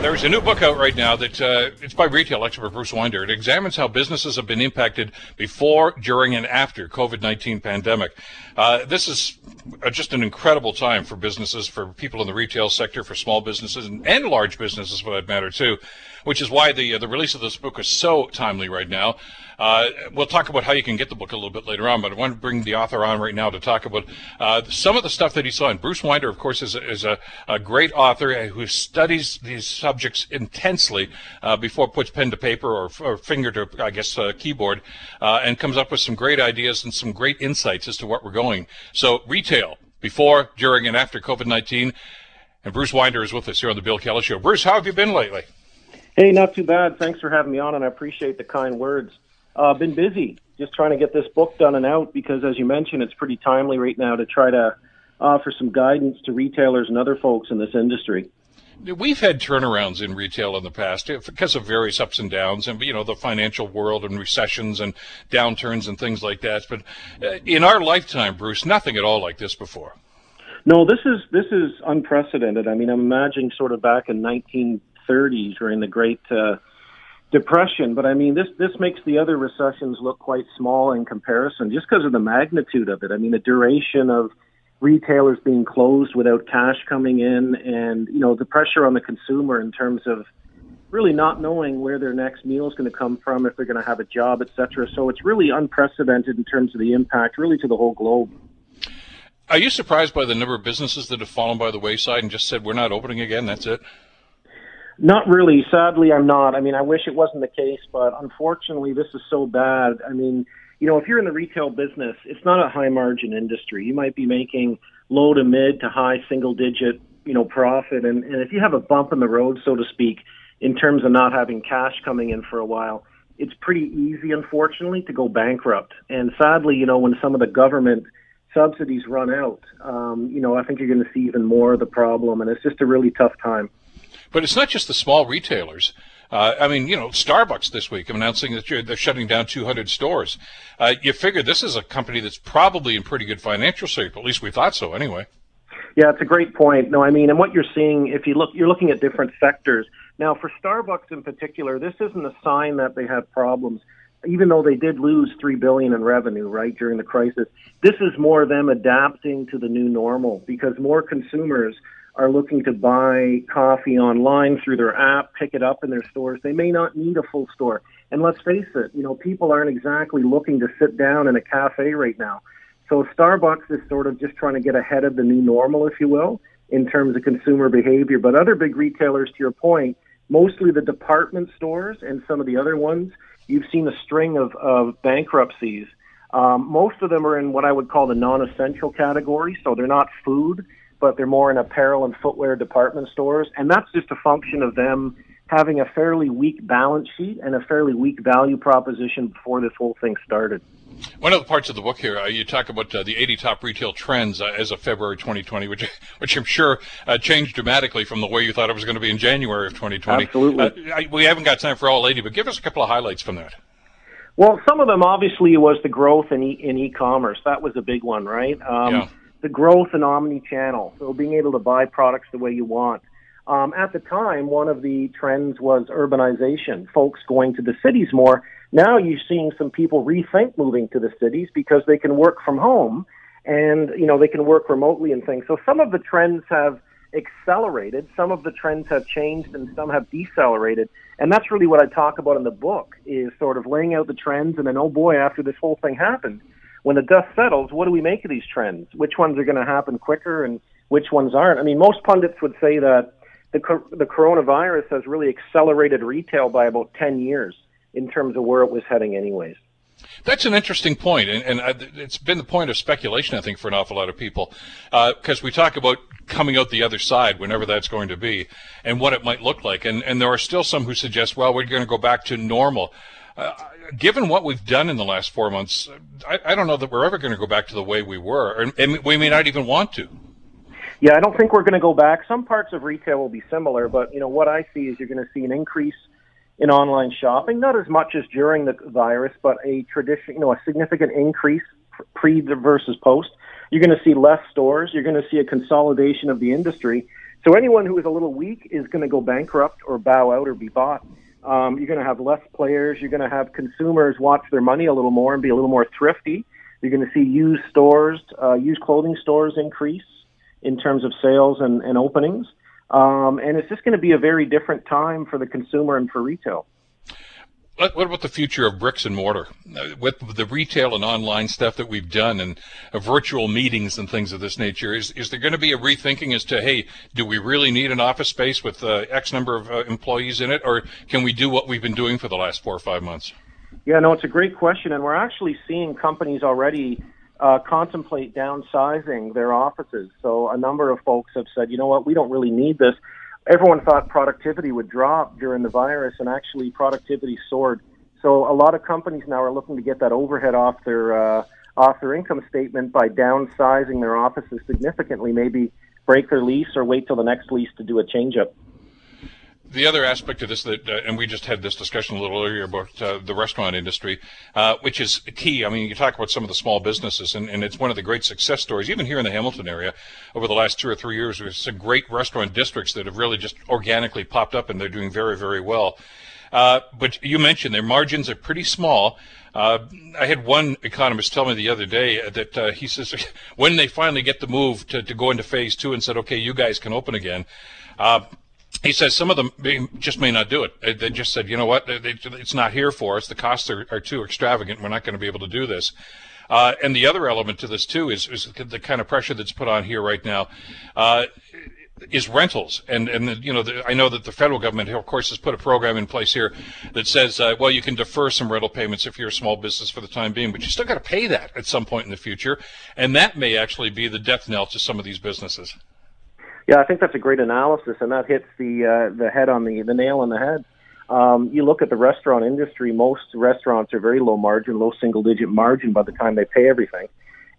There's a new book out right now that uh, it's by retail expert Bruce Winder. It examines how businesses have been impacted before, during, and after COVID-19 pandemic. Uh, this is just an incredible time for businesses, for people in the retail sector, for small businesses, and, and large businesses for that matter too which is why the uh, the release of this book is so timely right now. Uh, we'll talk about how you can get the book a little bit later on, but I want to bring the author on right now to talk about uh, some of the stuff that he saw. And Bruce Winder, of course, is is a, a great author who studies these subjects intensely uh, before puts pen to paper or, or finger to, I guess, uh, keyboard, uh, and comes up with some great ideas and some great insights as to what we're going. So retail before, during, and after COVID 19. And Bruce Winder is with us here on the Bill Kelly Show. Bruce, how have you been lately? Hey, not too bad. Thanks for having me on, and I appreciate the kind words. Uh, been busy, just trying to get this book done and out because, as you mentioned, it's pretty timely right now to try to offer some guidance to retailers and other folks in this industry. We've had turnarounds in retail in the past because of various ups and downs, and you know the financial world and recessions and downturns and things like that. But uh, in our lifetime, Bruce, nothing at all like this before. No, this is this is unprecedented. I mean, I'm imagining sort of back in 19 30s during the Great uh, Depression. But I mean, this this makes the other recessions look quite small in comparison, just because of the magnitude of it. I mean, the duration of retailers being closed without cash coming in, and you know, the pressure on the consumer in terms of really not knowing where their next meal is going to come from, if they're going to have a job, et cetera. So it's really unprecedented in terms of the impact, really to the whole globe. Are you surprised by the number of businesses that have fallen by the wayside and just said we're not opening again? That's it. Not really. Sadly, I'm not. I mean, I wish it wasn't the case, but unfortunately, this is so bad. I mean, you know, if you're in the retail business, it's not a high margin industry. You might be making low to mid to high single digit, you know, profit. And, and if you have a bump in the road, so to speak, in terms of not having cash coming in for a while, it's pretty easy, unfortunately, to go bankrupt. And sadly, you know, when some of the government subsidies run out, um, you know, I think you're going to see even more of the problem. And it's just a really tough time. But it's not just the small retailers. Uh, I mean, you know, Starbucks this week announcing that they're shutting down 200 stores. Uh, you figure this is a company that's probably in pretty good financial shape. At least we thought so, anyway. Yeah, it's a great point. No, I mean, and what you're seeing, if you look, you're looking at different sectors. Now, for Starbucks in particular, this isn't a sign that they have problems. Even though they did lose three billion in revenue, right during the crisis, this is more them adapting to the new normal because more consumers are looking to buy coffee online through their app, pick it up in their stores. They may not need a full store. And let's face it, you know, people aren't exactly looking to sit down in a cafe right now. So Starbucks is sort of just trying to get ahead of the new normal, if you will, in terms of consumer behavior. But other big retailers, to your point, mostly the department stores and some of the other ones, you've seen a string of, of bankruptcies. Um, most of them are in what I would call the non-essential category, so they're not food but they're more in apparel and footwear department stores. And that's just a function of them having a fairly weak balance sheet and a fairly weak value proposition before this whole thing started. One of the parts of the book here, uh, you talk about uh, the 80 top retail trends uh, as of February 2020, which, which I'm sure uh, changed dramatically from the way you thought it was going to be in January of 2020. Absolutely. Uh, I, we haven't got time for all 80, but give us a couple of highlights from that. Well, some of them obviously was the growth in, e- in e-commerce. That was a big one, right? Um, yeah the growth in omni-channel, so being able to buy products the way you want. Um, at the time, one of the trends was urbanization, folks going to the cities more. Now you're seeing some people rethink moving to the cities because they can work from home and, you know, they can work remotely and things. So some of the trends have accelerated, some of the trends have changed and some have decelerated. And that's really what I talk about in the book is sort of laying out the trends and then, oh boy, after this whole thing happened, when the dust settles, what do we make of these trends? Which ones are going to happen quicker and which ones aren't? I mean, most pundits would say that the, the coronavirus has really accelerated retail by about 10 years in terms of where it was heading anyways. That's an interesting point, and, and uh, it's been the point of speculation, I think, for an awful lot of people, because uh, we talk about coming out the other side, whenever that's going to be, and what it might look like, and, and there are still some who suggest, well, we're going to go back to normal. Uh, given what we've done in the last four months, I, I don't know that we're ever going to go back to the way we were, and, we may not even want to. Yeah, I don't think we're going to go back. Some parts of retail will be similar, but you know what I see is you're going to see an increase in online shopping, not as much as during the virus, but a tradition, you know, a significant increase pre versus post. You're going to see less stores. You're going to see a consolidation of the industry. So anyone who is a little weak is going to go bankrupt or bow out or be bought. Um, you're going to have less players. You're going to have consumers watch their money a little more and be a little more thrifty. You're going to see used stores, uh, used clothing stores increase in terms of sales and, and openings. Um, and it's just going to be a very different time for the consumer and for retail. What about the future of bricks and mortar? Uh, with the retail and online stuff that we've done and uh, virtual meetings and things of this nature, is, is there going to be a rethinking as to, hey, do we really need an office space with uh, X number of uh, employees in it, or can we do what we've been doing for the last four or five months? Yeah, no, it's a great question, and we're actually seeing companies already uh, contemplate downsizing their offices. So a number of folks have said, you know what, we don't really need this everyone thought productivity would drop during the virus, and actually productivity soared. So a lot of companies now are looking to get that overhead off their uh, off their income statement by downsizing their offices significantly. Maybe break their lease or wait till the next lease to do a change up the other aspect of this that, uh, and we just had this discussion a little earlier about uh, the restaurant industry, uh, which is key. I mean, you talk about some of the small businesses, and, and, it's one of the great success stories, even here in the Hamilton area, over the last two or three years. There's some great restaurant districts that have really just organically popped up, and they're doing very, very well. Uh, but you mentioned their margins are pretty small. Uh, I had one economist tell me the other day that uh, he says when they finally get the move to, to go into phase two and said, okay, you guys can open again, uh, he says some of them just may not do it. They just said, you know what, it's not here for us. The costs are, are too extravagant. We're not going to be able to do this. Uh, and the other element to this too is, is, the kind of pressure that's put on here right now. Uh, is rentals, and and the, you know the, I know that the federal government, of course, has put a program in place here that says, uh, well, you can defer some rental payments if you're a small business for the time being, but you still got to pay that at some point in the future, and that may actually be the death knell to some of these businesses. Yeah, I think that's a great analysis, and that hits the uh, the head on the the nail on the head. Um, you look at the restaurant industry; most restaurants are very low margin, low single digit margin by the time they pay everything.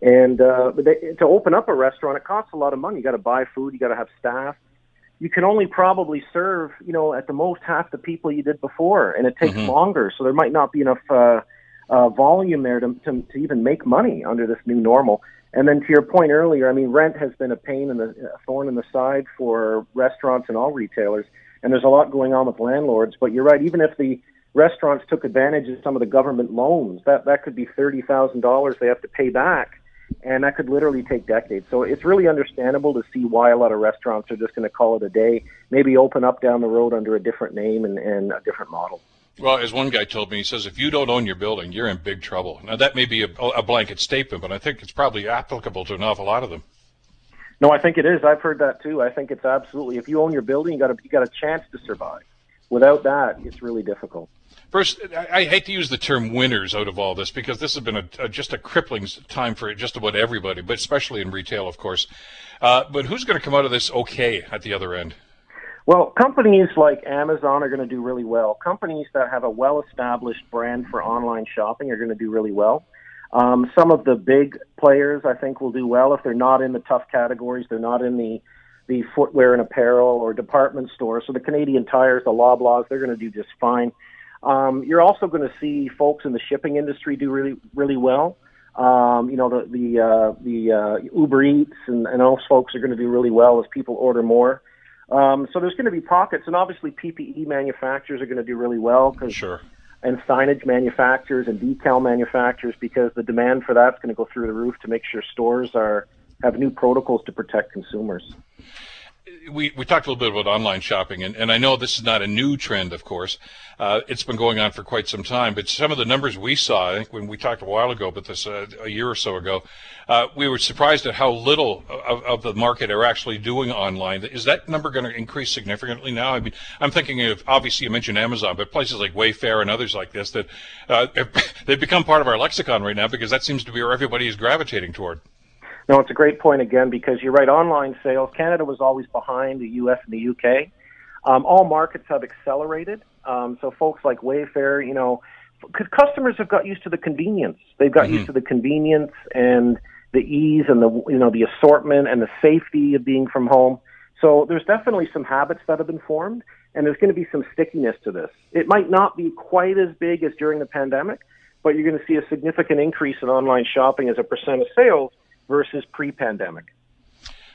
And uh, but they, to open up a restaurant, it costs a lot of money. You got to buy food, you got to have staff. You can only probably serve, you know, at the most half the people you did before, and it takes mm-hmm. longer. So there might not be enough uh, uh, volume there to, to to even make money under this new normal. And then to your point earlier, I mean, rent has been a pain and a thorn in the side for restaurants and all retailers. And there's a lot going on with landlords. But you're right. Even if the restaurants took advantage of some of the government loans, that that could be thirty thousand dollars they have to pay back, and that could literally take decades. So it's really understandable to see why a lot of restaurants are just going to call it a day, maybe open up down the road under a different name and, and a different model. Well, as one guy told me, he says, if you don't own your building, you're in big trouble. Now, that may be a, a blanket statement, but I think it's probably applicable to an awful lot of them. No, I think it is. I've heard that too. I think it's absolutely. If you own your building, you got a, you got a chance to survive. Without that, it's really difficult. First, I, hate to use the term winners out of all this because this has been a, a, just a crippling time for just about everybody, but especially in retail, of course. Uh, but who's going to come out of this okay at the other end? Well, companies like Amazon are going to do really well. Companies that have a well established brand for online shopping are going to do really well. Um, some of the big players, I think, will do well if they're not in the tough categories. They're not in the the footwear and apparel or department stores. So the Canadian Tires, the Loblaws, they're going to do just fine. Um, you're also going to see folks in the shipping industry do really really well. Um, you know the the uh, the uh, Uber Eats and, and those folks are going to do really well as people order more. Um, so there's going to be pockets, and obviously PPE manufacturers are going to do really well because sure. and signage manufacturers and decal manufacturers because the demand for that's going to go through the roof to make sure stores are have new protocols to protect consumers we, we talked a little bit about online shopping, and, and I know this is not a new trend, of course. Uh, it's been going on for quite some time, but some of the numbers we saw, I think when we talked a while ago, but this uh, a year or so ago, uh, we were surprised at how little of, of, the market are actually doing online. Is that number going to increase significantly now? I mean, I'm thinking of obviously you mentioned Amazon, but places like Wayfair and others like this that uh, they've become part of our lexicon right now because that seems to be where everybody is gravitating toward. No, it's a great point again because you're right. Online sales, Canada was always behind the U.S. and the U.K. Um, all markets have accelerated. Um, so folks like Wayfair, you know, because customers have got used to the convenience. They've got mm-hmm. used to the convenience and the ease and the you know the assortment and the safety of being from home. So there's definitely some habits that have been formed, and there's going to be some stickiness to this. It might not be quite as big as during the pandemic, but you're going to see a significant increase in online shopping as a percent of sales versus pre-pandemic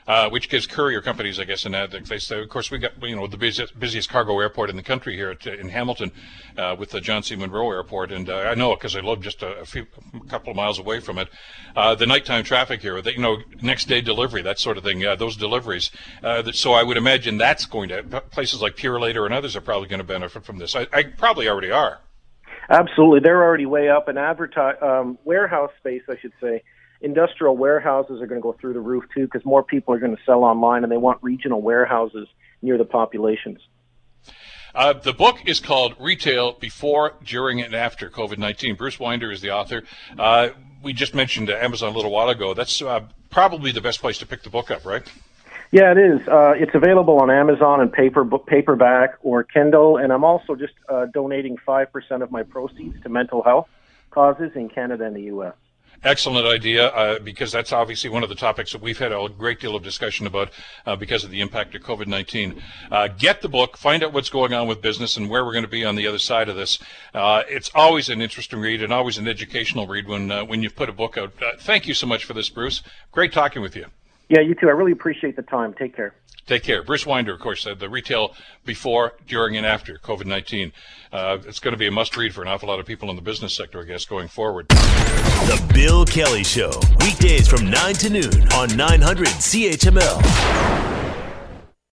uh, which gives courier companies, I guess, an ad. They say, of course, we got you know the busiest, busiest cargo airport in the country here at, in Hamilton, uh, with the John C. Munro Airport, and uh, I know it because I live just a, a, few, a couple of miles away from it. Uh, the nighttime traffic here, the, you know, next day delivery, that sort of thing. those deliveries. Uh, so I would imagine that's going to places like Purolator and others are probably going to benefit from this. I, I probably already are. Absolutely, they're already way up in advertise um, warehouse space, I should say industrial warehouses are going to go through the roof too because more people are going to sell online and they want regional warehouses near the populations. Uh, the book is called Retail Before, During, and After COVID 19. Bruce Winder is the author. Uh, we just mentioned Amazon a little while ago. That's uh, probably the best place to pick the book up, right? Yeah, it is. Uh, it's available on Amazon and paper, paperback or Kindle. And I'm also just uh, donating 5% of my proceeds to mental health causes in Canada and the U.S. Excellent idea, uh, because that's obviously one of the topics that we've had a great deal of discussion about uh, because of the impact of COVID 19. Uh, get the book, find out what's going on with business and where we're going to be on the other side of this. Uh, it's always an interesting read and always an educational read when, uh, when you put a book out. Uh, thank you so much for this, Bruce. Great talking with you. Yeah, you too. I really appreciate the time. Take care. Take care. Bruce Winder, of course, said the retail before, during, and after COVID 19. Uh, it's going to be a must read for an awful lot of people in the business sector, I guess, going forward. The Bill Kelly Show, weekdays from 9 to noon on 900 CHML.